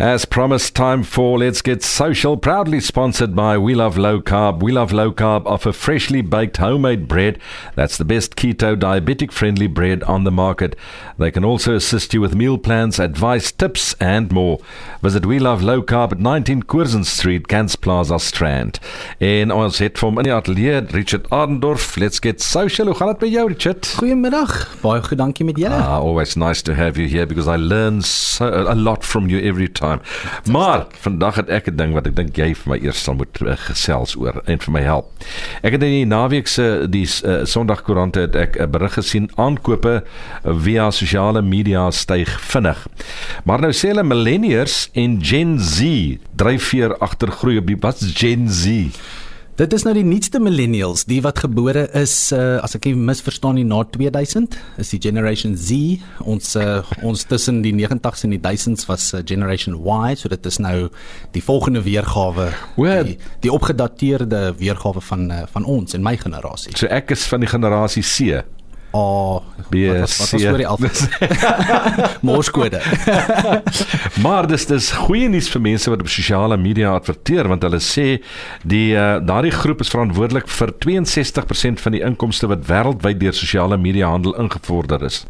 As promised, time for Let's Get Social, proudly sponsored by We Love Low Carb. We Love Low Carb offer freshly baked homemade bread. That's the best keto diabetic friendly bread on the market. They can also assist you with meal plans, advice, tips, and more. Visit We Love Low Carb at 19 Curzon Street, Kans Plaza Strand. En ons het vir hom in die ateljee Richard Adendorf. Let's Get Social. Hoe gaan dit met jou, Richard? Goeiemiddag. Baie goed, dankie met julle. Ah, always nice to have you here because I learn so, a lot from you every time. Maar vandag het ek 'n ding wat ek dink jy vir my eers sal moet uh, gesels oor en vir my help. Ek het in die naweek se die uh, Sondagkoerante het ek 'n uh, berig gesien aankope uh, via sosiale media styg vinnig. Maar nou sê hulle millennials en Gen Z dryf weer agter groei op die wat's Gen Z? Dit is nou die nuutste millennials, die wat gebore is uh, as ek nie misverstaan nie na 2000, is die generation Z. Ons uh, ons tussen die 90s en die 1000s was uh, generation Y, so dit is nou die volgende weergawe, die, die opgedateerde weergawe van uh, van ons en my generasie. So ek is van die generasie C. Oh, B was, wat was oor die alfabet? Morskode. maar dis dis goeie nuus vir mense wat op sosiale media adverteer want hulle sê die uh, daardie groep is verantwoordelik vir 62% van die inkomste wat wêreldwyd deur sosiale media handel ingevorder is.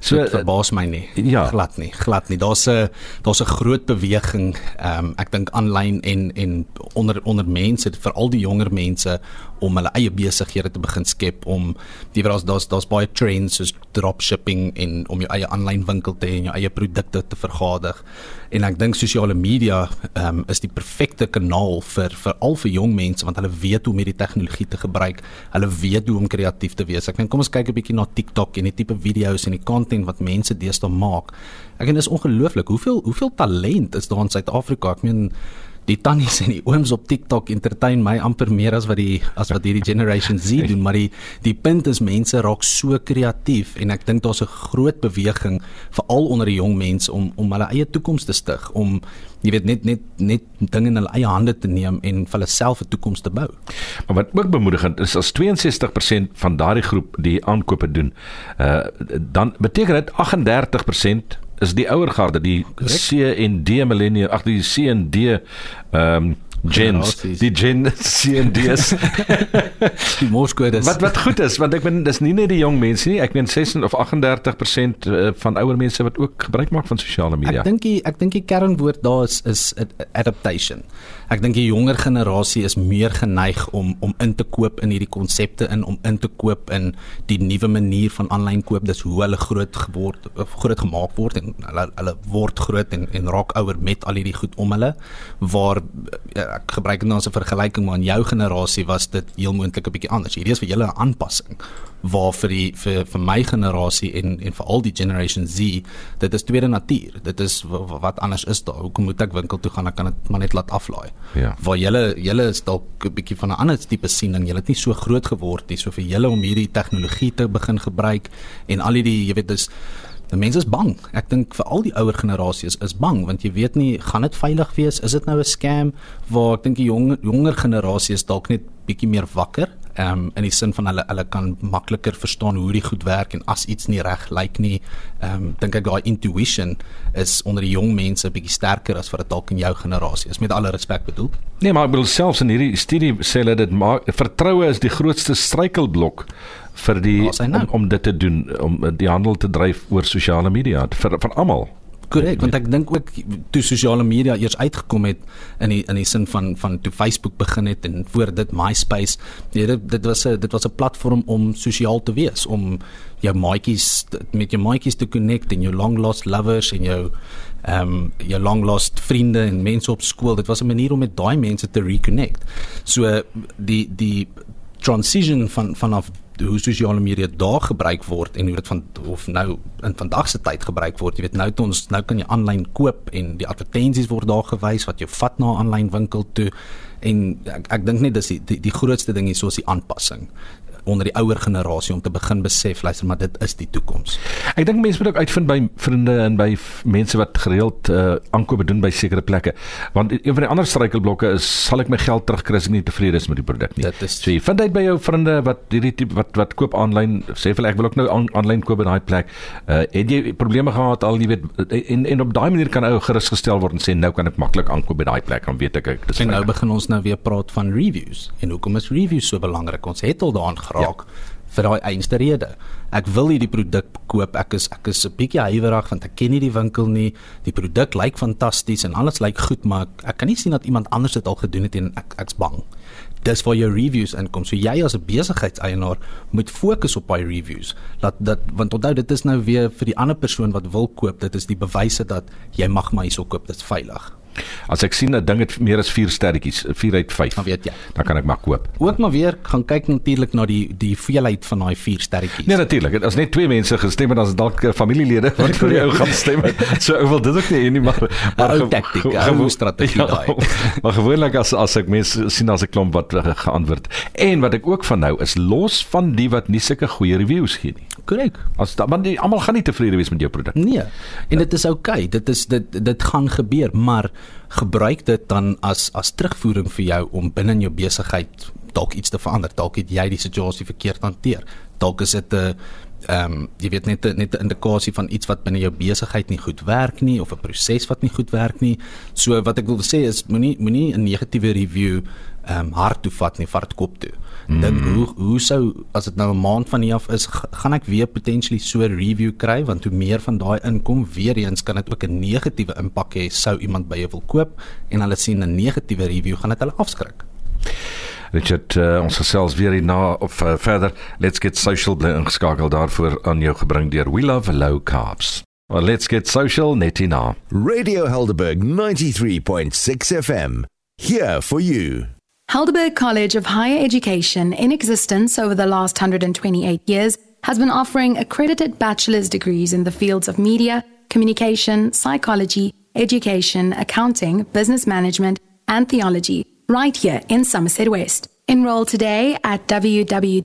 So dit verbaas my nie. Ja. Glad nie, glad nie. Daar's 'n daar's 'n groot beweging ehm um, ek dink aanlyn en en onder onder mense, veral die jonger mense om hulle eie besighede te begin skep om die daar's daar's daar's baie trends soos dropshipping en om jou eie aanlyn winkel te hê en jou eie produkte te vergadig. En ek dink sosiale media um, is die perfekte kanaal vir vir al vir jong mense want hulle weet hoe om hierdie tegnologie te gebruik. Hulle weet hoe om kreatief te wees. Ek dink kom ons kyk 'n bietjie na TikTok en die tipe video's en die content wat mense deesdae maak. Ek dink dit is ongelooflik hoeveel hoeveel talent is daar in Suid-Afrika. Ek meen die tannies en die ooms op TikTok entertain my amper meer as wat die as wat hierdie generation Z doen maar die die punt is mense raak so kreatief en ek dink daar's 'n groot beweging veral onder die jong mense om om hulle eie toekoms te stig om jy weet net net net dinge in hulle eie hande te neem en vir hulle self 'n toekoms te bou. Maar wat ook bemoedigend is as 62% van daardie groep die aankope doen, uh, dan beteken dit 38% is die ouer garde die Correct. C en D millennium ag die C en D ehm um, gens die gen C en D's die moskodes wat wat goed is want ek bedoel dis nie net die jong mense nie. Ek meen 6 of 38% eh, van ouer mense wat ook gebruik maak van sosiale media. Ek dink ek dink die kernwoord daar is is adaptation ek dink die jonger generasie is meer geneig om om in te koop in hierdie konsepte in om in te koop in die nuwe manier van aanlyn koop dis hoe hulle groot geword groot gemaak word en hulle hulle word groot en en raak ouer met al hierdie goed om hulle waar ek gebruik dit nou as 'n vergelyking maar in jou generasie was dit heel moontlik 'n bietjie anders. Hierdie is vir julle 'n aanpassing waar vir die vir vir my generasie en en vir al die generation Z dit is tweede natuur. Dit is wat anders is daar. Hoekom moet ek winkel toe gaan? Ek kan dit maar net laat aflaai. Ja. Waar julle julle is dalk 'n bietjie van 'n ander tipe siening. Julle het nie so groot geword nie. So vir julle om hierdie tegnologie te begin gebruik en al die jy weet dis Die mense is bang. Ek dink vir al die ouer generasies is, is bang want jy weet nie gaan dit veilig wees? Is dit nou 'n scam waar ek dink die jong jonger generasie is dalk net bietjie meer wakker. Ehm um, in die sin van hulle hulle kan makliker verstaan hoe die goed werk en as iets nie reg lyk nie, ehm um, dink ek daai intuition is onder die jong mense bietjie sterker as wat dit dalk in jou generasie is met alle respek bedoel. Nee, maar ek bedoel selfs in hierdie studie sê hulle dit maak vertroue is die grootste struikelblok vir die nou? om, om dit te doen om die handel te dryf oor sosiale media vir vir almal. Korrek, want ek dink ook toe sosiale media eers uitgekom het in die in die sin van van toe Facebook begin het en voor dit MySpace, nee, dit dit was 'n dit was 'n platform om sosiaal te wees, om jou maatjies met jou maatjies te connect en jou long lost lovers en jou ehm um, jou long lost vriende en mense op skool. Dit was 'n manier om met daai mense te reconnect. So die die transition van vanaf hoe sosiale media daar gebruik word en hoe dit van of nou in vandag se tyd gebruik word. Jy weet nou ons nou kan jy aanlyn koop en die advertensies word daar gewys wat jou vat na 'n aanlyn winkel toe en ek, ek dink net dis die, die die grootste ding hier so is die aanpassing onder die ouer generasie om te begin besef luister maar dit is die toekoms. Ek dink mense moet ook uitvind by vriende en by mense wat gereeld uh, aankope doen by sekere plekke. Want een van die ander struikelblokke is sal ek my geld terugkry as ek nie tevrede is met die produk nie. Dit is so jy vind uit by jou vriende wat hierdie tipe wat wat koop aanlyn sê vir ek wil ook nou aanlyn koop by daai plek. Uh het jy probleme gehad al jy weet en en op daai manier kan ou gerusgestel word en sê nou kan ek maklik aankoop by daai plek dan weet ek ek dis En nou begin ons nou weer praat van reviews. En hoekom is reviews so belangrik? Ons het al daaraan geraak. Ja vir daai einste rede. Ek wil hierdie produk koop. Ek is ek is 'n bietjie huiwerig want ek ken nie die winkel nie. Die produk lyk fantasties en alles lyk goed, maar ek, ek kan nie sien dat iemand anders dit al gedoen het en ek ek's bang. Dis waar jou reviews inkom. So jy as 'n besigheidseienaar moet fokus op daai reviews. Laat dat want onthou dit is nou weer vir die ander persoon wat wil koop. Dit is die bewyse dat jy mag maar hierso koop. Dit is veilig. As ek sien 'n ding het meer as 4 sterretjies, 4 uit 5. Dan weet jy. Dan kan ek maar koop. Ook maar weer gaan kyk natuurlik na die die veelheid van daai 4 sterretjies. Nee natuurlik. As net twee mense gestem het, dan is dalk eh, familielede wat vir jou gaan stem. So ou wil dit ook nie nie maar maar ou taktik, ou strategie ja, daai. Maar gewoonlik as as ek mense sien as 'n klomp wat uh, geantwoord. En wat ek ook van nou is los van die wat nie sulke goeie reviews gee nie. Korrek. As dan want almal gaan nie tevrede wees met jou produk. Nee. En dit is oukei. Okay. Dit is dit dit gaan gebeur, maar gebruik dit dan as as terugvoering vir jou om binne in jou besigheid dalk iets te verander. Dalk het jy die situasie verkeerd hanteer. Dalk is dit 'n ehm um, jy weet net net 'n indikasie van iets wat binne jou besigheid nie goed werk nie of 'n proses wat nie goed werk nie. So wat ek wil sê is moenie moenie 'n negatiewe review ehm um, hard toe vat nie, vat kop toe. Mm. Dan hoe hoe sou as dit nou 'n maand van hier af is, gaan ek weer potentially so 'n review kry want hoe meer van daai inkom, weer eens kan dit ook 'n negatiewe impak hê sou iemand by jou wil koop en hulle sien 'n negatiewe review gaan dit hulle afskrik. Richard uh, ons gesels weer hierna of uh, verder let's get social bly ingeskakel daarvoor aan jou gebring deur We Love Low Carbs. Well let's get social net hierna. Radio Helderberg 93.6 FM here for you. Helderberg College of Higher Education in existence over the last 128 years has been offering accredited bachelor's degrees in the fields of media, communication, psychology, education, accounting, business management, and theology right here in Somerset West. Enroll today at www.hche.ac.za.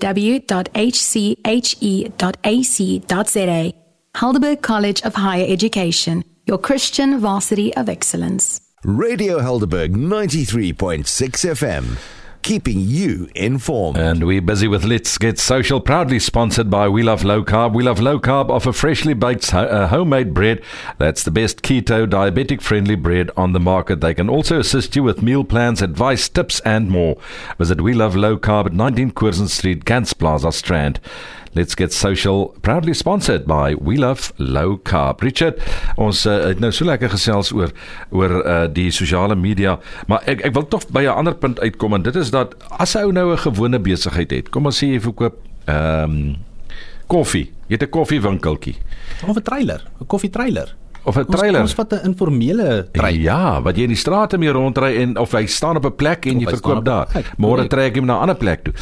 Heidelberg College of Higher Education, your Christian varsity of excellence. Radio Helderberg 93.6 FM keeping you informed. And we're busy with Let's Get Social, proudly sponsored by We Love Low Carb. We Love Low Carb offer freshly baked uh, homemade bread. That's the best keto, diabetic friendly bread on the market. They can also assist you with meal plans, advice, tips, and more. Visit We Love Low Carb at 19 Curzon Street, Gans Plaza Strand. Let's get social. Proudly sponsored by We Love Low Carb. Richard, ons uh, het nou so lekker gesels oor oor uh, die sosiale media, maar ek ek wil tog by 'n ander punt uitkom en dit is dat as ou nou 'n gewone besigheid het, kom ons sê jy verkoop ehm um, koffie, jy het 'n koffiewinkeltjie. Of 'n trailer, 'n koffietreiler of 'n trailer. Ons vat 'n informele trailer. Ja, wat jy in die strate mee rondry en of hy staan op 'n plek en of jy verkoop daar. Môre trek jy hom na 'n ander plek toe.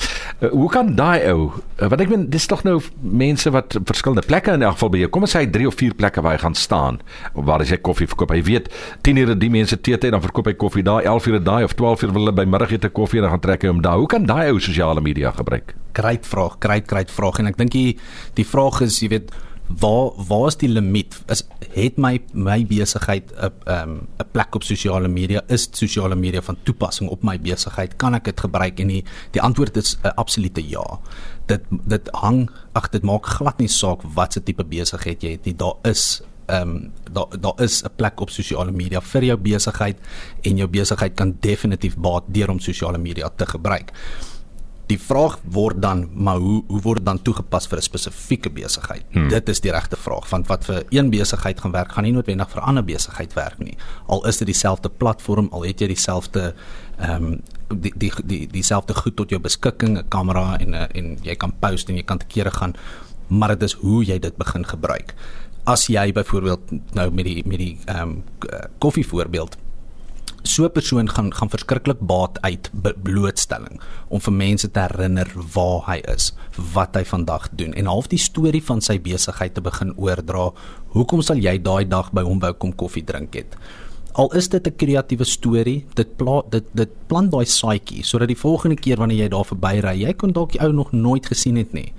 Uh, hoe kan daai ou, uh, wat ek meen, dis tog nou mense wat verskillende plekke in elk geval by jou. Kom ons sê hy 3 of 4 plekke waar hy gaan staan waar hy sy koffie verkoop. Hy weet 10 ure die mense tee tyd dan verkoop hy koffie daar, 11 ure daai of 12 ure wil hulle by middagete koffie en dan gaan trek hy hom daar. Hoe kan daai ou sosiale media gebruik? Great vraag, great great vraag en ek dink die die vraag is, jy weet waar waar is die limiet? Is het my my besigheid 'n 'n 'n plek op sosiale media? Is sosiale media van toepassing op my besigheid? Kan ek dit gebruik? En die die antwoord is 'n absolute ja. Dit dit hang ag dit maak glad nie saak wat se tipe besigheid jy het nie. Daar is ehm um, daar daar is 'n plek op sosiale media vir jou besigheid en jou besigheid kan definitief baat deur om sosiale media te gebruik die vraag word dan maar hoe hoe word dit dan toegepas vir 'n spesifieke besigheid? Hmm. Dit is die regte vraag want wat vir een besigheid gaan werk, gaan nie noodwendig vir 'n ander besigheid werk nie. Al is dit dieselfde platform, al het jy dieselfde ehm um, die die die dieselfde goed tot jou beskikking, 'n kamera en 'n en jy kan post en jy kan te kere gaan, maar dit is hoe jy dit begin gebruik. As jy byvoorbeeld nou met die met die ehm um, koffie voorbeeld so 'n persoon gaan gaan verskriklik baat uit blootstelling om vir mense te herinner waar hy is, wat hy vandag doen en half die storie van sy besigheid te begin oordra. Hoekom sal jy daai dag by hom wou kom koffie drink het? al is dit 'n kreatiewe storie, dit pla, dit dit plant daai saadjie sodat die volgende keer wanneer jy daar verbyry, jy kon dalk die ou nog nooit gesien het nie.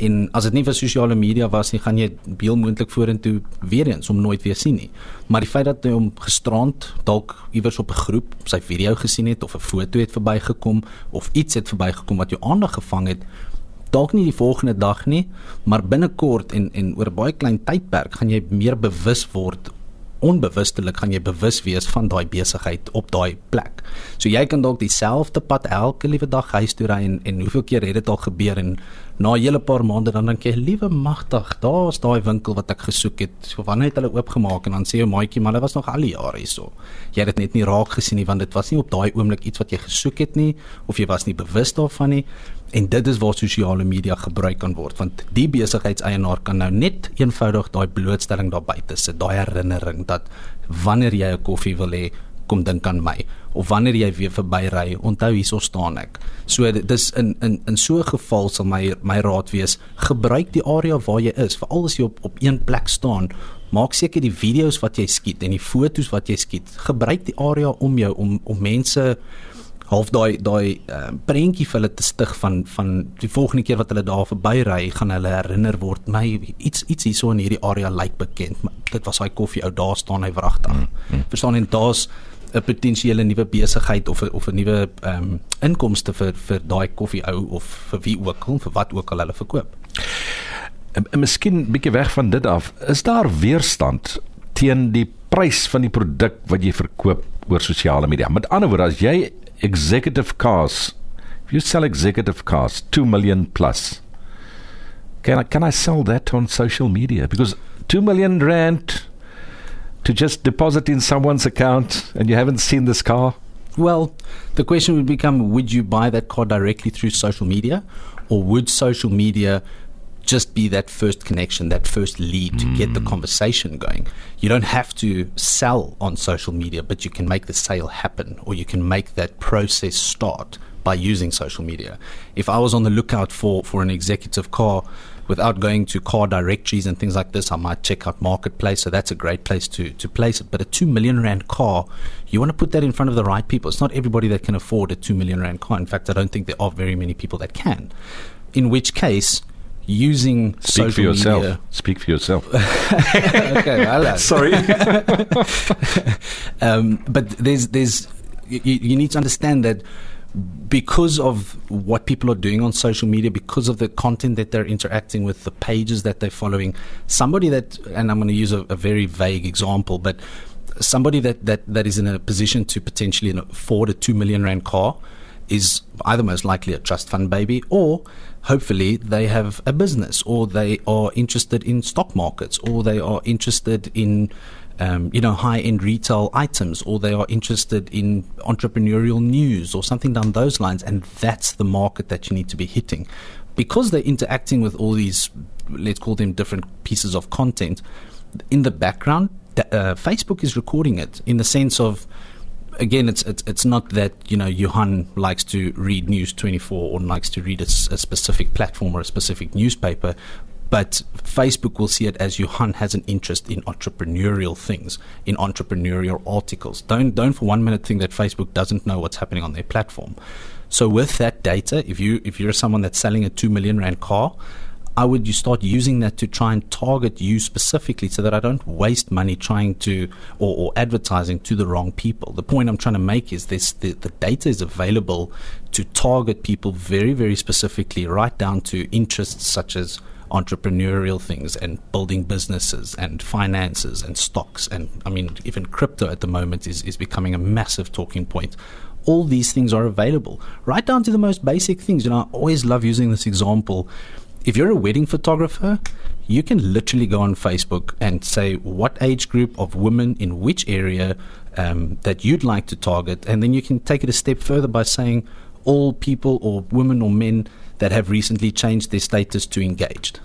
En as dit nie vir sosiale media was nie, gaan jy heel moontlik vorentoe weer eens om nooit weer sien nie. Maar die feit dat hy hom gisterand dalk iewers op 'n groep sy video gesien het of 'n foto het verbygekom of iets het verbygekom wat jou aandag gevang het, dalk nie die volgende dag nie, maar binnekort en en oor 'n baie klein tydperk gaan jy meer bewus word onbewustelik gaan jy bewus wees van daai besigheid op daai plek. So jy kan dalk dieselfde pad elke liewe dag huis toe ry en en hoeveel keer het dit al gebeur en na 'n hele paar maande dan dink jy liewe magtig, daar's daai winkel wat ek gesoek het. So wanneer het hulle oopgemaak en dan sê jou maatjie maar hulle was nog al die jare hierso. Jy het dit net nie raak gesien nie want dit was nie op daai oomblik iets wat jy gesoek het nie of jy was nie bewus daarvan nie. En dit is waar sosiale media gebruik kan word want die besigheidseienaar kan nou net eenvoudig daai blootstelling daar buite sit, daai herinnering dat wanneer jy 'n koffie wil hê, kom dink aan my of wanneer jy weer verbyry, onthou hierso staan ek. So dis in in in so 'n geval sal my my raad wees, gebruik die area waar jy is, veral as jy op op een plek staan. Maak seker die video's wat jy skiet en die foto's wat jy skiet, gebruik die area om jou om om mense half daai daai uh, prentjie vir hulle te stig van van die volgende keer wat hulle daar verbyry gaan hulle herinner word my iets iets hierso in hierdie area lyk bekend maar dit was daai koffie ou daar staan hy wragtig mm, mm. verstaan en daar's 'n potensiële nuwe besigheid of of 'n nuwe ehm um, inkomste vir vir daai koffie ou of vir wie ook al vir wat ook al hulle verkoop. En, en miskien bietjie weg van dit af, is daar weerstand teen die prys van die produk wat jy verkoop oor sosiale media. Met ander woorde, as jy executive cars. If you sell executive cars, two million plus, can I, can I sell that on social media? Because two million rand to just deposit in someone's account and you haven't seen this car? Well, the question would become would you buy that car directly through social media or would social media just be that first connection, that first lead to mm. get the hmm. conversation going. You don't have to sell on social media, but you can make the sale happen or you can make that process start by using social media. If I was on the lookout for, for an executive car, without going to car directories and things like this, I might check out Marketplace. So that's a great place to, to place it. But a 2 million Rand car, you want to put that in front of the right people. It's not everybody that can afford a 2 million Rand car. In fact, I don't think there are very many people that can. In which case, using Speak social for yourself. media. Speak for yourself. okay, well, Sorry. um, but there's there's you, you need to understand that because of what people are doing on social media, because of the content that they're interacting with, the pages that they're following, somebody that, and I'm going to use a, a very vague example, but somebody that, that, that is in a position to potentially afford a two million rand car is either most likely a trust fund baby or hopefully they have a business or they are interested in stock markets or they are interested in um, you know high end retail items or they are interested in entrepreneurial news or something down those lines. And that's the market that you need to be hitting. Because they're interacting with all these let's call them different pieces of content in the background uh, Facebook is recording it in the sense of again, it's, it's it's not that you know Johan likes to read News 24 or likes to read a, a specific platform or a specific newspaper, but Facebook will see it as Johan has an interest in entrepreneurial things, in entrepreneurial articles. Don't don't for one minute think that Facebook doesn't know what's happening on their platform. So with that data, if you if you're someone that's selling a two million rand car, I would you start using that to try and target you specifically so that I don't waste money trying to or, or advertising to the wrong people. The point I'm trying to make is this the, the data is available to target people very, very specifically, right down to interests such as entrepreneurial things and building businesses and finances and stocks and I mean even crypto at the moment is, is becoming a massive talking point. All these things are available right down to the most basic things. You know I always love using this example if you're a wedding photographer, you can literally go on Facebook and say what age group of women in which area um, that you'd like to target, and then you can take it a step further by saying all people or women or men that have recently changed their status to engaged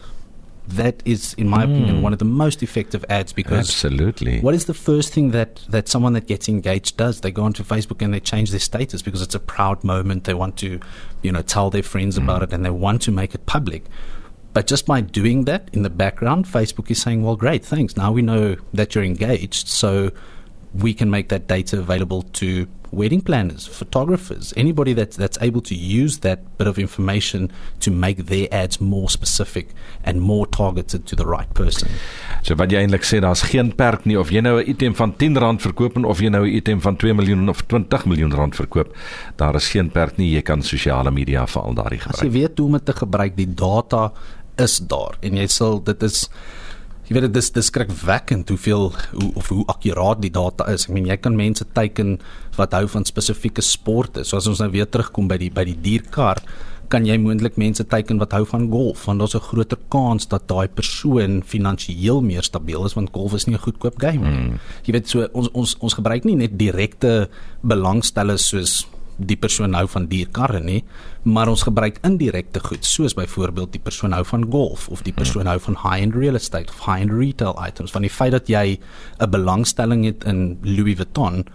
that is, in my mm. opinion, one of the most effective ads because absolutely. What is the first thing that that someone that gets engaged does? They go onto Facebook and they change their status because it's a proud moment. They want to, you know, tell their friends mm. about it and they want to make it public. But just by doing that in the background, Facebook is saying, "Well, great, thanks. Now we know that you're engaged. So." we can make that data available to wedding planners, photographers, anybody that's that's able to use that bit of information to make their ads more specific and more targeted to the right person. So wat jy eintlik sê daar's geen perk nie of jy nou 'n item van R10 verkoop of jy nou 'n item van 2 miljoen of 20 miljoen rand verkoop, daar is geen perk nie. Jy kan sosiale media vir al daardie gebruik. As jy weet hoe om dit te gebruik, die data is daar en jy sal dit is jy weet dit is dis skrikwekkend hoeveel hoe of hoe akkuraat die data is. Ek meen jy kan mense teiken wat hou van spesifieke sporte. So as ons nou weer terugkom by die by die dierkar, kan jy moontlik mense teiken wat hou van golf want daar's 'n groter kans dat daai persoon finansiëel meer stabiel is want golf is nie 'n goedkoop game nie. Hmm. Jy weet so ons ons ons gebruik nie net direkte belangstellers soos die persoon hou van dierkarre nie, maar ons gebruik indirekte goed soos byvoorbeeld die persoon hou van golf of die persoon hou van high-end real estate of high-end retail items. Van die feit dat jy 'n belangstelling het in Louis Vuitton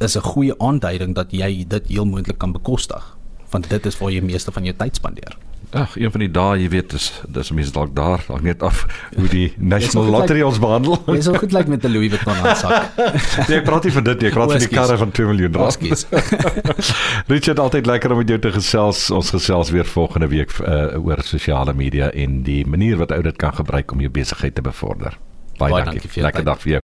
is 'n goeie aanduiding dat jy dit heel moontlik kan bekostig, want dit is waar jy meeste van jou tyd spandeer. Ag, een van die dae, jy weet, dis dis mense dalk daar, dalk net af hoe die National Lottery ons behandel. Dis so goed lyk met 'n Louis Vuitton aansak. nee, ek praat nie van dit nie, ek praat van die karre van 2 miljoen rand. Richard, altyd lekker om met jou te gesels. Ons gesels weer volgende week uh, oor sosiale media en die manier wat ou dit kan gebruik om jou besigheid te bevorder. Baie, Baie dankie. dankie lekker dag vir jou.